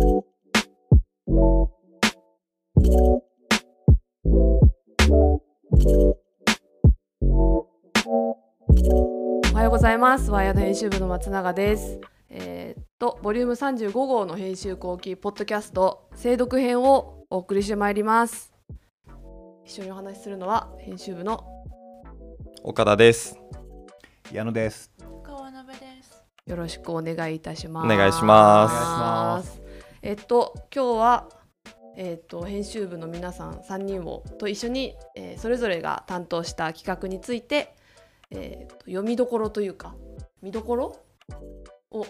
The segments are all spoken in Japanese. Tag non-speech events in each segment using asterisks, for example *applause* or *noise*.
おはようございます。ワイヤード編集部の松永です。えーっとボリューム35号の編集後期ポッドキャスト精読編をお送りしてまいります。一緒にお話しするのは編集部の岡田です。矢野です。川鍋です。よろしくお願いいたします。お願いしますお願いしますえっと今日はえっと編集部の皆さん3人をと一緒に、えーそれぞれが担当した企画について、えーと読みどころというか見どころを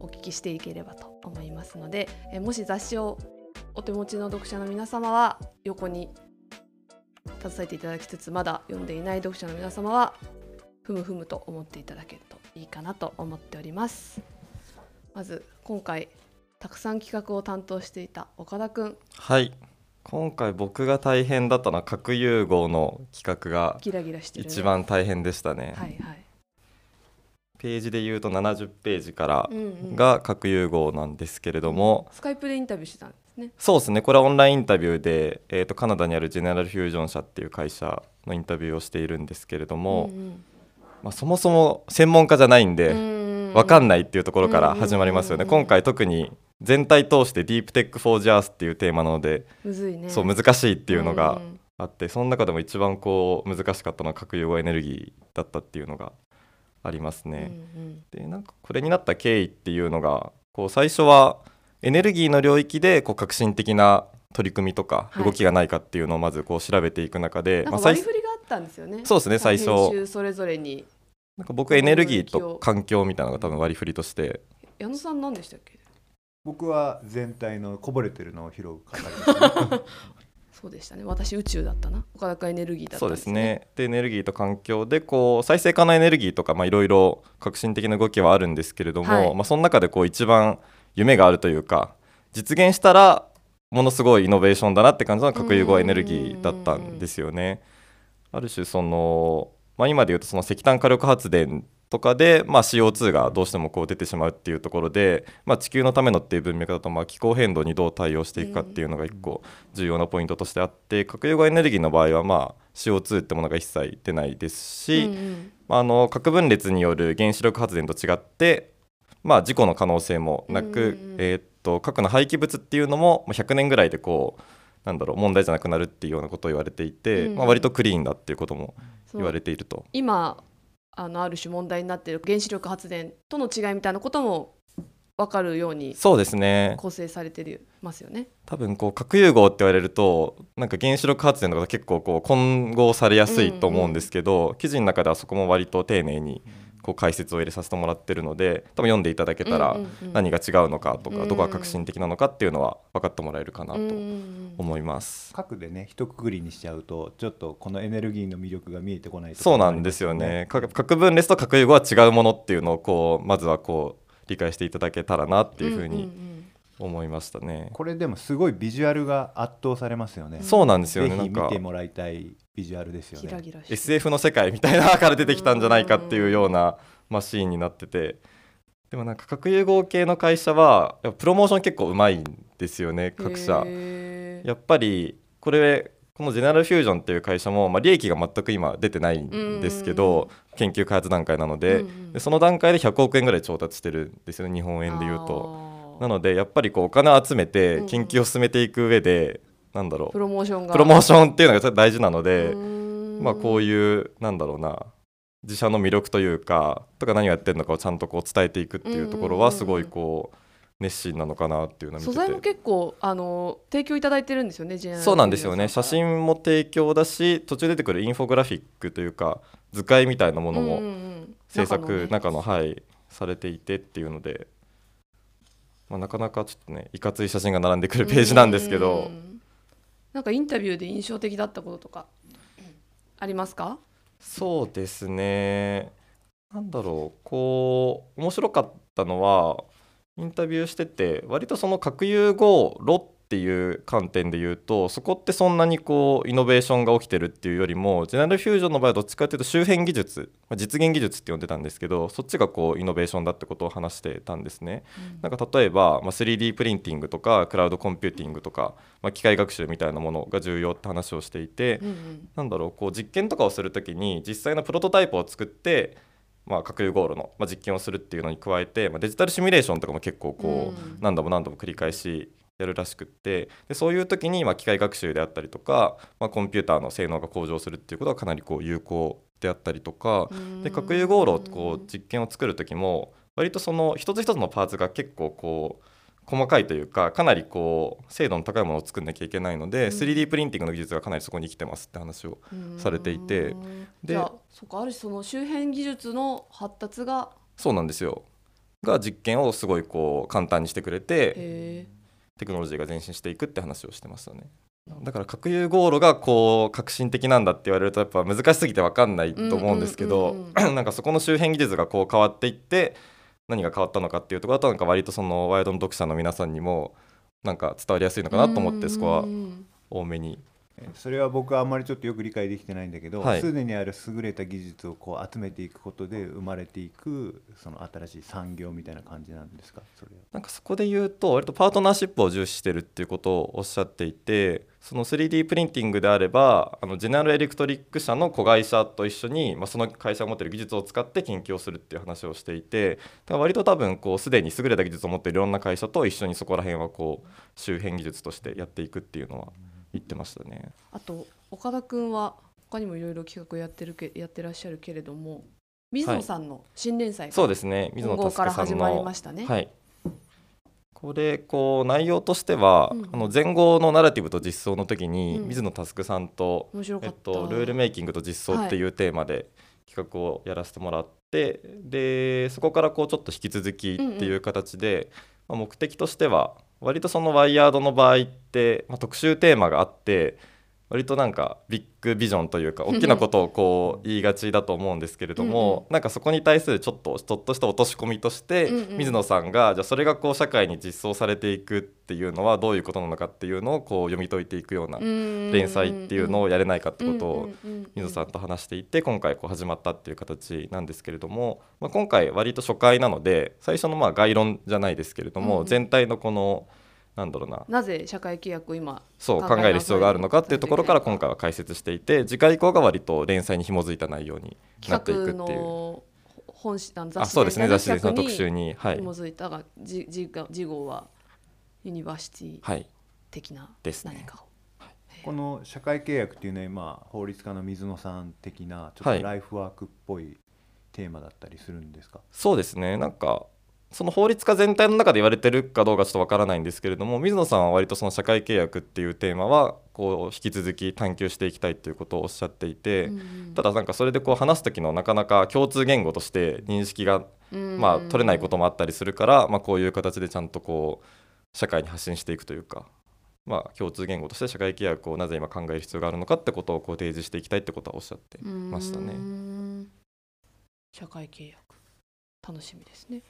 お聞きしていければと思いますので、えーもし雑誌をお手持ちの読者の皆様は横に携えていただきつつまだ読んでいない読者の皆様はふむふむと思っていただけるといいかなと思っております。まず今回たくさん企画を担当していた岡田くんはい。今回僕が大変だったのは核融合の企画がギラギラしてる、ね、一番大変でしたね。はいはい、ページで言うと70ページからうんうん、が核融合なんですけれども、スカイプでインタビューしてたんですねそうですね。これはオンラインインタビューで、えー、とカナダにある General Fusion社っていう会社のインタビューをしているんですけれども、んまあそもそも専門家じゃないんで。うんわかんないっていうところから始まりますよね。うんうんうん今回特に全体通して deep tech for the Earth っていうテーマなので、むずいね。そう難しいっていうのがんあってその中でも一番こう難しかったのは核融合エネルギーだったっていうのがありますうんね。うん。でなんかこれになった経緯っていうのがこう最初はエネルギーの領域でこう革新的な取り組みとかはい。動きがないかっていうのをまずこう調べていく中で、なんかまあ最割り振りがあったんですよね。そうですね最初。それぞれに。なんか僕エネルギーと環境みたいなのが多分割り振りとして。矢野さん何でしたっけ？僕は全体のこぼれてるのを拾う係ですね。*laughs* そうでしたね。私宇宙だったな。岡田君エネルギーだったそうんでですすね。ねでエネルギーと環境でこう再生可能エネルギーとかまあいろいろ革新的な動きはあるんですけれども、はい。まあ、その中でこう一番夢があるというか実現したらものすごいイノベーションだなって感じの核融合エネルギーだったんですよね。ある種その、まあ、今でいうとその石炭火力発電とかで、まあ、CO2 がどうしてもこう出てしまうっていうところで、まあ、地球のためのっていう文脈だとまあ気候変動にどう対応していくかっていうのが一個重要なポイントとしてあって核融合エネルギーの場合はまあ CO2 ってものが一切出ないですし、あ、あの核分裂による原子力発電と違って、まあ、事故の可能性もなく、えーっと核の廃棄物っていうのもまあ100年ぐらいでこうなんだろう問題じゃなくなるっていうようなことを言われていて、うんうん。まあ、割とクリーンだっていうことも言われていると。今あのある種問題になっている原子力発電との違いみたいなことも分かるようにそうですね。構成されてますよね。多分こう核融合って言われるとなんか原子力発電とか結構こう混合されやすいと思うんですけど、記事の中ではそこも割と丁寧にこう解説を入れさせてもらってるので多分読んでいただけたらうんうんうん。何が違うのかとか、うん。どこが革新的なのかっていうのは分かってもらえるかなと。うんうんうん思います。核でね一括りにしちゃうとちょっとこのエネルギーの魅力が見えてこないとこそうなんですよね。核核分裂と核融合は違うものっていうのをこうまずはこう理解していただけたらなっていうふうにんん思いましたね。これでもすごいビジュアルが圧倒されますよね。そうなんですよぜね。なんかひ見てもらいたいビジュアルですよギラね。ギラして SF の世界みたいなのから出てきたんじゃないかっていうようなマシーンになっててでもなんか核融合系の会社はやっぱプロモーション結構うまいんですよね各社やっぱりこれこのジェネラルフュージョンっていう会社も、まあ、利益が全く今出てないんですけど研究開発段階なので,、うんうんでその段階で100億円ぐらい調達してるんですよね日本円でいうと。なのでやっぱりこうお金を集めてうん研究を進めていく上で、なんだろプロモーションが。うプロモーションっていうのが大事なので、でまあこういうなんだろうな自社の魅力というかとか何をやってるのかをちゃんとこう伝えていくっていうところはすごいこう熱心なのかなっていうのを見てて。素材も結構あの提供いただいてるんですよねそうなんですよね。写真も提供だし途中出てくるインフォグラフィックというか図解みたいなものもうんうんうん。制作中のね中のはいされていてっていうので、まあ、なかなかちょっとねいかつい写真が並んでくるページなんですけうどん。なんかインタビューで印象的だったこととかありますか？そうですね。なんだろう。こう面白かったのはインタビューしてて割とその核融合炉っっていう観点で言うとそこってそんなにこうイノベーションが起きてるっていうよりも General Fusion の場合はどっちかっていうと周辺技術、まあ、実現技術って呼んでたんですけどそっちがこうイノベーションだってことを話してたんですね。なんか例えば、まあ、3D プリンティングとかクラウドコンピューティングとか、まあ、機械学習みたいなものが重要って話をしていて、うんうんなんだろうこう実験とかをするときに実際のプロトタイプを作って、まあ、核融合炉の、まあ、実験をするっていうのに加えて、まあ、デジタルシミュレーションとかも結構こう、うん。何度も何度も繰り返しやるらしくってでそういう時にまあ機械学習であったりとか、まあ、コンピューターの性能が向上するっていうことはかなりこう有効であったりとかで核融合炉をこう実験を作る時も割とその一つ一つのパーツが結構こう細かいというかかなりこう精度の高いものを作んなきゃいけないので、うん。3D プリンティングの技術がかなりそこに来てますって話をされていてうんでじゃあそっかある種その周辺技術の発達がそうなんですよ。が実験をすごいこう簡単にしてくれてへテクノロジーが前進していくって話をしてましたね。だから核融合炉がこう革新的なんだって言われるとやっぱ難しすぎて分かんないと思うんですけどうんうんうん。*clears throat* なんかそこの周辺技術がこう変わっていって何が変わったのかっていうところだとなんか割とそのワイドの読者の皆さんにもなんか伝わりやすいのかなと思ってそこは多めにえそれは僕はあんまりちょっとよく理解できてないんだけどはい。すで、にある優れた技術をこう集めていくことで生まれていくその新しい産業みたいな感じなんですか？それは。なんかそこで言うと割とパートナーシップを重視してるっていうことをおっしゃっていてその 3D プリンティングであればあのジェネラルエレクトリック社の子会社と一緒に、まあ、その会社が持ってる技術を使って研究をするっていう話をしていてだから割と多分こうすでに優れた技術を持っているいろんな会社と一緒にそこら辺はこう周辺技術としてやっていくっていうのは言ってましたね。あと岡田君は他にもいろいろ企画やってるけやってらっしゃるけれども水野さんの新連載がそうですね水野から始まりのましたね。はい、これこう内容としては、うんあの前後のナラティブと実装の時に、うん水野佑さんと、えっ。と、ルールメイキングと実装っていうテーマで企画をやらせてもらって、でそこからこうちょっと引き続きっていう形で、まあ目的としては割とそのワイヤードの場合って、まあ、特集テーマがあって割となんかビッグビジョンというか大きなことをこう言いがちだと思うんですけれども、なんかそこに対するちょっとちょっとした落とし込みとして、うんうん。水野さんがじゃあそれがこう社会に実装されていくっていうのはどういうことなのかっていうのをこう読み解いていくような連連載っていうのをやれないかってことを水水野さんと話していて今回こう始まったっていう形なんですけれども、まあ、今回割と初回なので最初のまあ概論じゃないですけれども、全体のこのなんだろうな。なぜ社会契約を今そう考える必要があるのかっていうところから今回は解説していて次回以降が割と連載に紐づいた内容になっていくっていう。の本誌雑誌あそうですね。雑誌でその特集にはい、紐づいたがじ次が次号はユニバーシティはい、的なですね。何かを。この社会契約っていうのは今法律家の水野さん的なちょはい。っとライフワークっぽいテーマだったりするんですか、そうですね。なんかその法律家全体の中で言われてるかどうかちょっとわからないんですけれども水野さんは割とその社会契約っていうテーマはこう引き続き探求していきたいっていうことをおっしゃっていて、ただなんかそれでこう話す時のなかなか共通言語として認識がうんまあ取れないこともあったりするから、まあ、こういう形でちゃんとこう社会に発信していくというか、まあ、共通言語として社会契約をなぜ今考える必要があるのかってことをこう提示していきたいってことはおっしゃってましたうね。ん社会契約楽しみですね。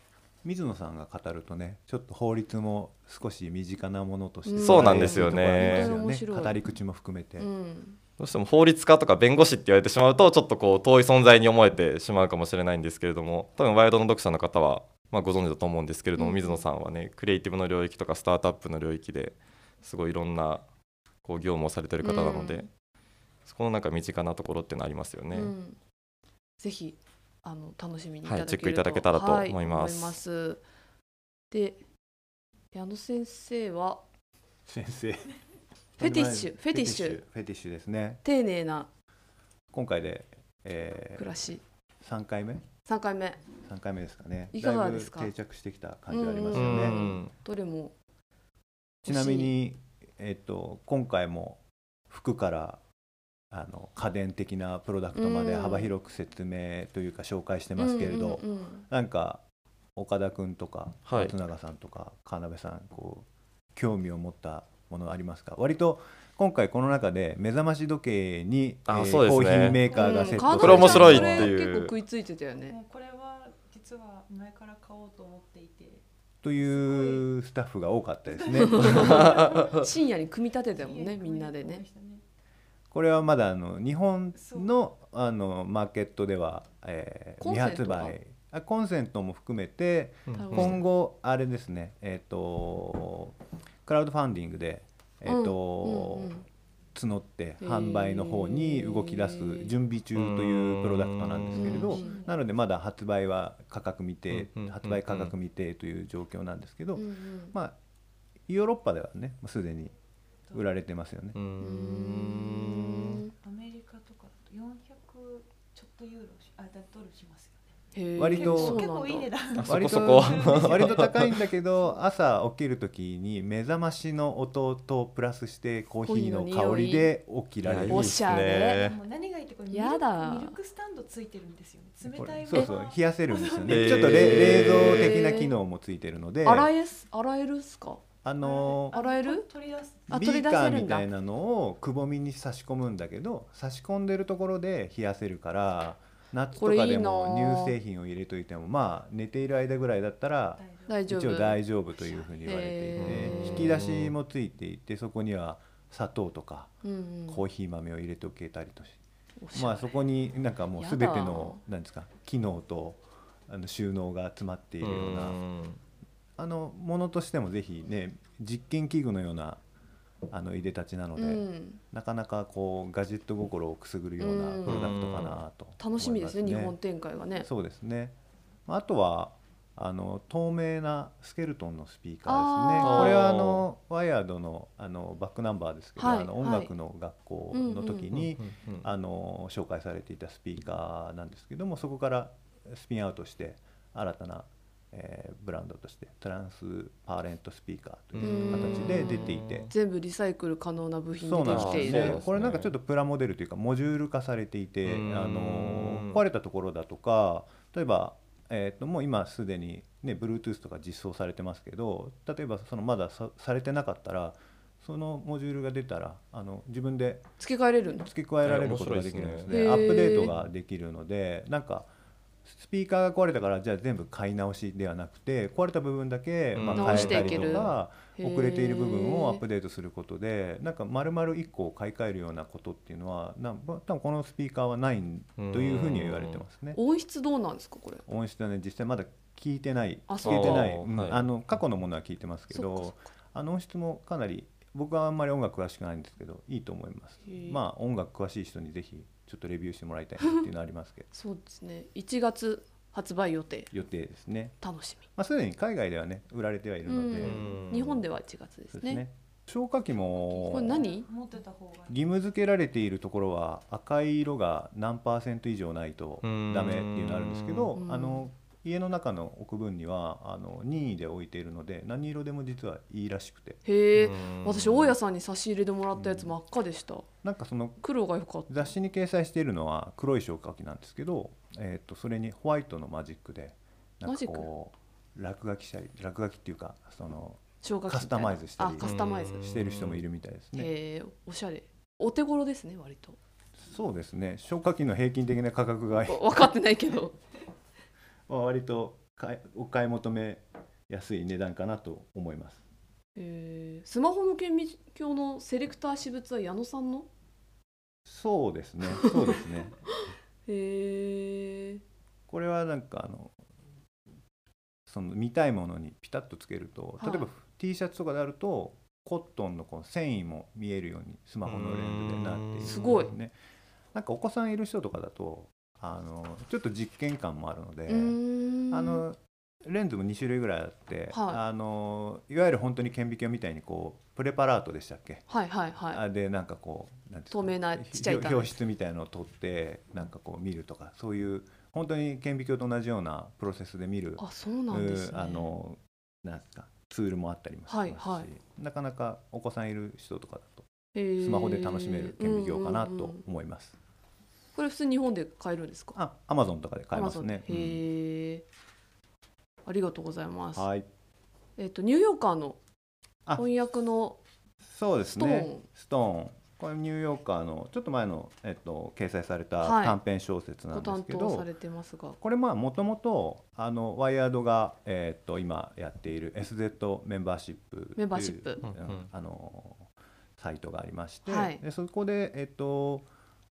水野さんが語るとねちょっと法律も少し身近なものとしてそうなんですよね。捉えるところありますよ。本当に面白い。語り口も含めて、うん。どうしても法律家とか弁護士って言われてしまうとちょっとこう遠い存在に思えてしまうかもしれないんですけれども多分ワイドの読者の方はまあご存知だと思うんですけれども、うん。水野さんはねクリエイティブの領域とかスタートアップの領域ですごいいろんなこう業務をされてる方なので、うん。そこのなんか身近なところっていうのありますよね。うん。ぜひあの楽しみにいただけると、はいチェックいただけたらと思います。は思います。で矢野先生は？先生。フェティッシュフェティッシュ。フェティッシュですね。丁寧な。今回で、え暮らし。ー、3回目？3回目。3回目ですかね。いかがですか？だいぶ定着してきた感じがありますうよね、ん。どれも。ちなみに、えっと今回も服からあの家電的なプロダクトまでうん。幅広く説明というか紹介してますけれど、うんうんうんなんか岡田君とかはい。松永さんとか川辺さんこう興味を持ったものありますか？割と今回この中で目覚まし時計に、あえーそうですね。コーヒーメーカーがセットうんこれ面白いっていう。結構食いついてたよね。もうこれは実は前から買おうと思っていて。とというスタッフが多かったですね。*laughs* 深夜に組み立てたもんねみんなでね。これはまだあの日本のあのマーケットでは、えー、未発売。あコンセントも含めて、今後あれですねえっ、ー、とクラウドファンディングでえっ、ー、と、うんうんうん。募って販売の方に動き出す準備中というプロダクトなんですけれどなのでまだ発売は価格未定発売価格未定という状況なんですけどまあヨーロッパではねすでに売られてますよね。アメリカとかだと400ちょっとユーロあドルしますよ割と結構いい値段。割と *laughs* 割と高いんだけど朝起きる時に目覚ましの音とプラスしてコーヒーの香りで起きられる。おしゃれ。何がいいってこれミルクスタンドついてるんですよね。冷たいそうそう。冷やせるんですよね。ちょっと冷蔵的な機能もついてるので。洗え洗えるっすか？あの洗える？取り出すビーカーみたいなのをくぼみに差し込むんだけど差し込んでるところで冷やせるから夏とかでも乳製品を入れといてもまあ寝ている間ぐらいだったら一応大丈夫というふうに言われていて引き出しもついていてそこには砂糖とかコーヒー豆を入れておけたりとしまあそこになんかもう全ての何ですか機能とあの収納が詰まっているようなあのものとしてもぜひね実験器具のようなあのいでたちなので、うん、なかなかこうガジェット心をくすぐるようなプロダクトかなと、ね、楽しみですね日本展開がね。そうですね。あとはあの透明なスケルトンのスピーカーですね。これはあのワイヤードのあのバックナンバーですけど、はい、あの音楽の学校の時にあの紹介されていたスピーカーなんですけどもそこからスピンアウトして新たなえー、ブランドとしてトランスパーレントスピーカーという形で出ていて。全部リサイクル可能な部品でできている、ね、これなんかちょっとプラモデルというかモジュール化されていてあの壊れたところだとか例えば、えー、ともう今すでに、ね、Bluetooth とか実装されてますけど例えばそのまださされてなかったらそのモジュールが出たらあの自分で付け替えれる付け加えられることができるんですね、ね、アップデートができるのでなんかスピーカーが壊れたからじゃあ全部買い直しではなくて壊れた部分だけまあ変えたりとか遅れている部分をアップデートすることでなんか丸々1個買い替えるようなことっていうのはな多分このスピーカーはないというふうには言われてますね。音質どうなんですかこれ？音質はね実際まだ聞いてない。聞いてない、うん。はい、あの過去のものは聞いてますけどあの音質もかなり僕はあんまり音楽詳しくないんですけどいいと思います。まあ音楽詳しい人にぜひちょっとレビューしてもらいたいなっていうのはありますけど。*laughs* そうですね。1月発売予定。予定ですね。楽しみ。まあすでに海外ではね売られてはいるので。日本では1月ですね、ね、消火器もこれ何？義務付けられているところは赤い色が何パーセント以上ないとダメっていうのあるんですけどあの家の中の置く分にはあの任意で置いているので何色でも実はいいらしくて。へえ。私大家さんに差し入れでもらったやつ真っ赤でした、うん、なんかその黒が良かった。雑誌に掲載しているのは黒い消火器なんですけど、えーと、それにホワイトのマジックでなんかこう落書きしたり落書きっていうかそのカスタマイズしたりカスタマイズ。してる人もいるみたいですね。へえおしゃれ。お手頃ですね割と。そうですね。消火器の平均的な価格が分かってないけど割とお買い求めやすい値段かなと思います。えー、スマホの顕微鏡のセレクター私物は矢野さんの？そうですね。そうですね。*laughs* へえこれはなんかあのその見たいものにピタッとつけると例えば、はい、T シャツとかであるとコットンのこの繊維も見えるようにスマホのレンズでなっている、ね、すごい。なんかお子さんいる人とかだとあのちょっと実験感もあるのであのレンズも2種類ぐらいあって、はい、あのいわゆる本当に顕微鏡みたいにこうプレパラートでしたっけ？はいはいはい。でなんかこうなん透明なちっちゃい表質みたいのを取ってなんかこう見るとかそういう本当に顕微鏡と同じようなプロセスで見るあそうなんです、ね、あのなんですかツールもあったりもしますし、はいはい、なかなかお子さんいる人とかだとスマホで楽しめる顕微鏡かなと思います。これ普通日本で買えるんですか？あアマゾンとかで買えますね。へえ、うん、ありがとうございます。はい。えっ、ー、とニューヨーカーの翻訳のそうですね。ストーン。これニューヨーカーのちょっと前の、えっと、掲載されたはい。短編小説なんですけど、当されてますが。これまあもともとあのワイヤードが、えっと今やっている SZ メンバーシップメンバーシップあのサイトがありまして、はい。でそこで、えっと、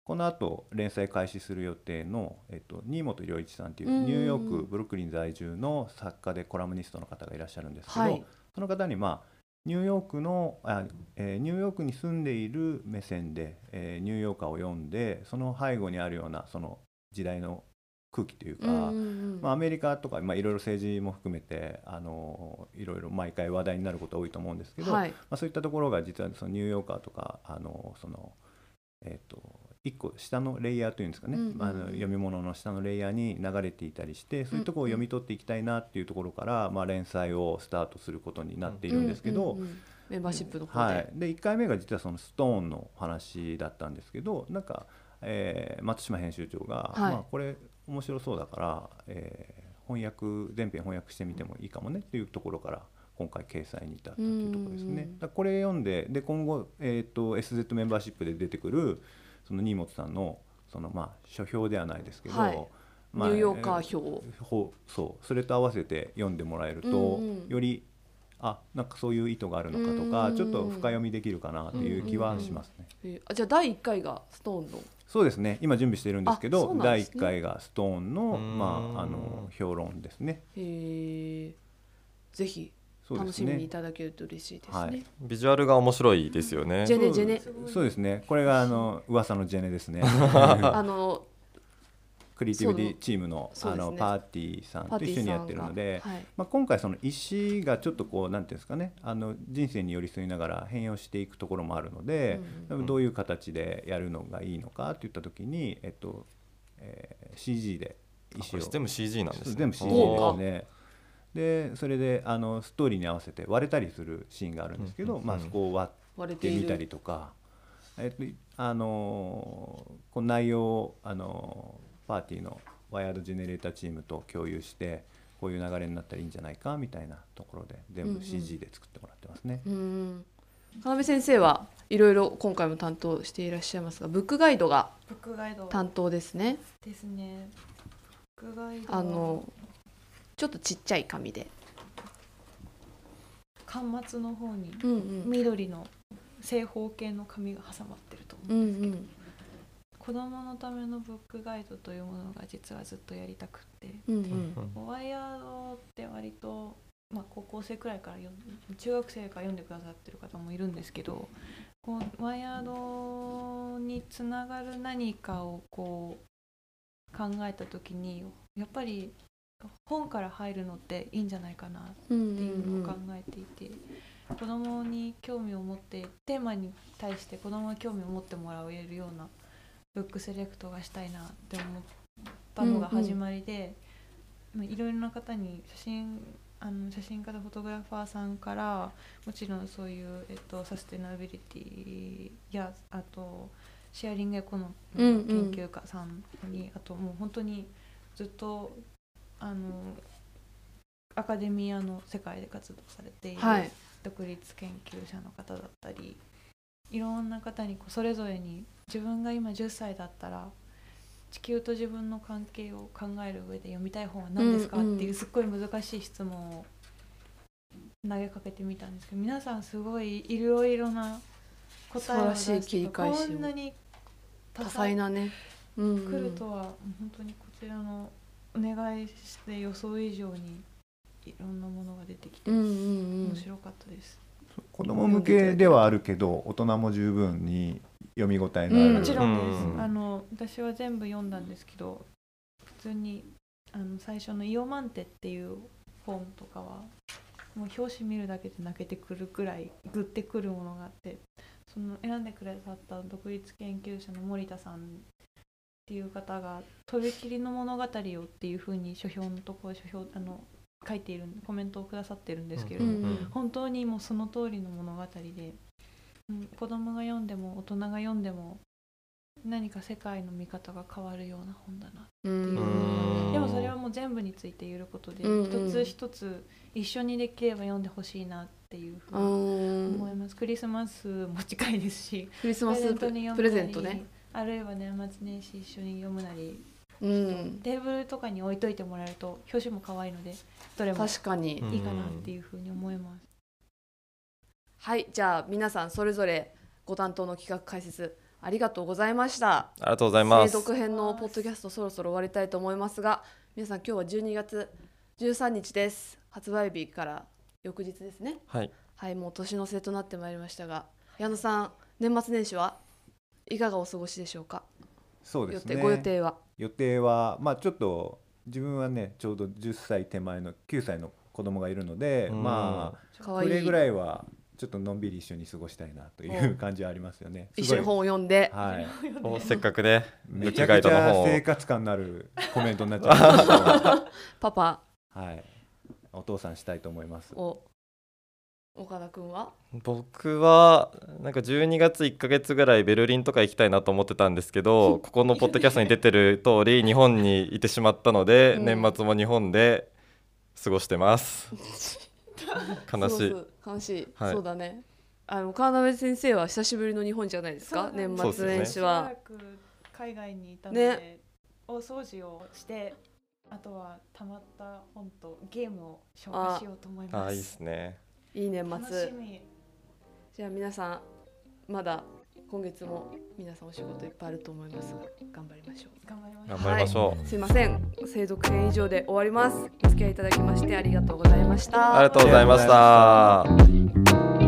この後連載開始する予定の、えっと、新本良一さんっていううん。ニューヨークブルックリン在住の作家でコラムニストの方がいらっしゃるんですけど、はい。その方にまあニューヨークのあ、えーニューヨークに住んでいる目線で、えーニューヨーカーを読んでその背後にあるようなその時代の空気というか、まあ、アメリカとか、まあ、いろいろ政治も含めてあのいろいろ毎回話題になること多いと思うんですけど、はい。まあ、そういったところが実はそのニューヨーカーとかあのその、えー、と一個下のレイヤーというんですかね、うんうんうん。まああの読み物の下のレイヤーに流れていたりしてそういうところを読み取っていきたいなっていうところから、まあ、連載をスタートすることになっているんですけど、メンバーシップのはい、で1回目が実はそのストーンの話だったんですけどなんか、えー松島編集長が、はい。まあ、これ面白そうだから、えー翻訳全編翻訳してみてもいいかもねっていうところから今回掲載に至ったというところですね。これ読んでで今後、えー、と SZ メンバーシップで出てくるその新本さんのその、まあ、書評ではないですけど、はい。まあニューヨーカー表。ほうそうそれと合わせて読んでもらえると、うんうん。よりあなんかそういう意図があるのかとか、うんうんうん。ちょっと深読みできるかなという気はしますね。えーあじゃあ第1回がストーンの？そうですね。今準備しているんですけあどね。1回がストーンの,、うん。まあ、あの評論ですね。へえぜひ楽しみにいねただけると嬉しいですね、はい。ビジュアルが面白いですよね。ジェネジェネ。そうですね。これがあの噂のジェネですね。*laughs* あのクリエイティブチームのあのパーティーさんと一緒にやってるので、はい。まあ、今回その石がちょっとこうなんていうんですかね。あの人生に寄り添いながら変容していくところもあるので、うんうんどういう形でやるのがいいのかっていった時に、えっとえー CG で石を。全部 CG なんですね。全部 CG おですね。でそれであのストーリーに合わせて割れたりするシーンがあるんですけど、うんうんうんまあ、そこを割っててみたりとか、えっとあのーこの内容を、あのーパーティーのワイヤードジェネレーターチームと共有してこういう流れになったらいいんじゃないかみたいなところで全部うんうん。CG で作ってもらってますね。うん要先生はいろいろ今回も担当していらっしゃいますがブックガイドがブックガイド担当ですね。ですね。ブックガイドはあのちょっとちっちゃい紙で、巻末の方にうんうん。緑の正方形の紙が挟まってるとう思うんですけど、ん子供のためのブックガイドというものが実はずっとやりたくってうんうん。ワイヤードって割と、まあ、高校生くらいから中学生から読んでくださってる方もいるんですけどこうワイヤードにつながる何かをこう考えた時にやっぱり本から入るのっていいんじゃないかなうんうんっていうのを考えていて、子供に興味を持ってテーマに対して子供に興味を持ってもらえるようなブックセレクトがしたいなって思ったのが始まりで、まあいろいろな方に写真あの写真家とフォトグラファーさんからもちろんそういう、えっと、サステナビリティやあとシェアリングエコノミーの研究家さんに、あともう本当にずっとあのアカデミアの世界で活動されているはい。独立研究者の方だったりいろんな方にこうそれぞれに自分が今10歳だったら地球と自分の関係を考える上で読みたい本は何ですか、っていうすっごい難しい質問を投げかけてみたんですけど皆さんすごいいろいろな答えを出しい切り返しを。こんなに多彩なね、うんうん。来るとは本当にこちらのお願いして予想以上にいろんなものが出てきてうんうんうん。面白かったです。子供向けではあるけど大人も十分に読み応えのある、うんもちろんです、うんあの私は全部読んだんですけど普通にあの最初の「イオマンテ」っていう本とかはもう表紙見るだけで泣けてくるくらいグッてくるものがあってその選んでくださった独立研究者の森田さんっていう方が「とびきりの物語を」っていうふうに書評のところ書評あの書いているコメントをくださってるんですけれども、うんうん本当にもうその通りの物語で、うん、子供が読んでも大人が読んでも何か世界の見方が変わるような本だなうんう。ん。でもそれはもう全部について言えることで、うん。うん一つ一つ一緒にできれば読んでほしいなっていうふううにん思います。クリスマスも近いですしクリスマスプレゼントねあるいは年末年始一緒に読むなりうん。テーブルとかに置いといてもらえると表紙も可愛いのでどれも確かに、うんいいかなっていうふうに思います。はい。じゃあ皆さんそれぞれご担当の企画解説ありがとうございました。ありがとうございます。精読編のポッドキャストそろそろ終わりたいと思いますが皆さん今日は12月13日です。発売日から翌日ですね。はい。はい。もう年の瀬となってまいりましたが矢野さん年末年始は？いかがお過ごしでしょうか？予定そうですね。ご予定は？予定はまあちょっと自分はねちょうど10歳手前の9歳の子供がいるのでうん。まあこれぐらいはちょっとのんびり一緒に過ごしたいなという感じはありますよね。一緒に本を読んで、はい、おせっかくねめちゃくちゃ生活感のあるコメントになっちゃいましたけ *laughs* パパ。ど、はい、お父さんしたいと思います。を岡田君は？僕はなんか12月1ヶ月ぐらいベルリンとか行きたいなと思ってたんですけど *laughs* ここのポッドキャストに出てる通り日本にいてしまったので、うん。年末も日本で過ごしてます。*laughs* 悲しい。悲しい、はい。そうだね。あの川辺先生は久しぶりの日本じゃないですか？そうなん年末年始は。しばらく海外にいたので、大掃除をしてあとはたまった本とゲームを消化しようと思います。あーいいですねいい年楽末。しみ。じゃあ皆さんまだ今月も皆さんお仕事いっぱいあると思いますが頑張りましょう。頑張ります。頑張りましょう、すいません。生読編以上で終わります。お付き合いいただきましてありがとうございました。ありがとうございました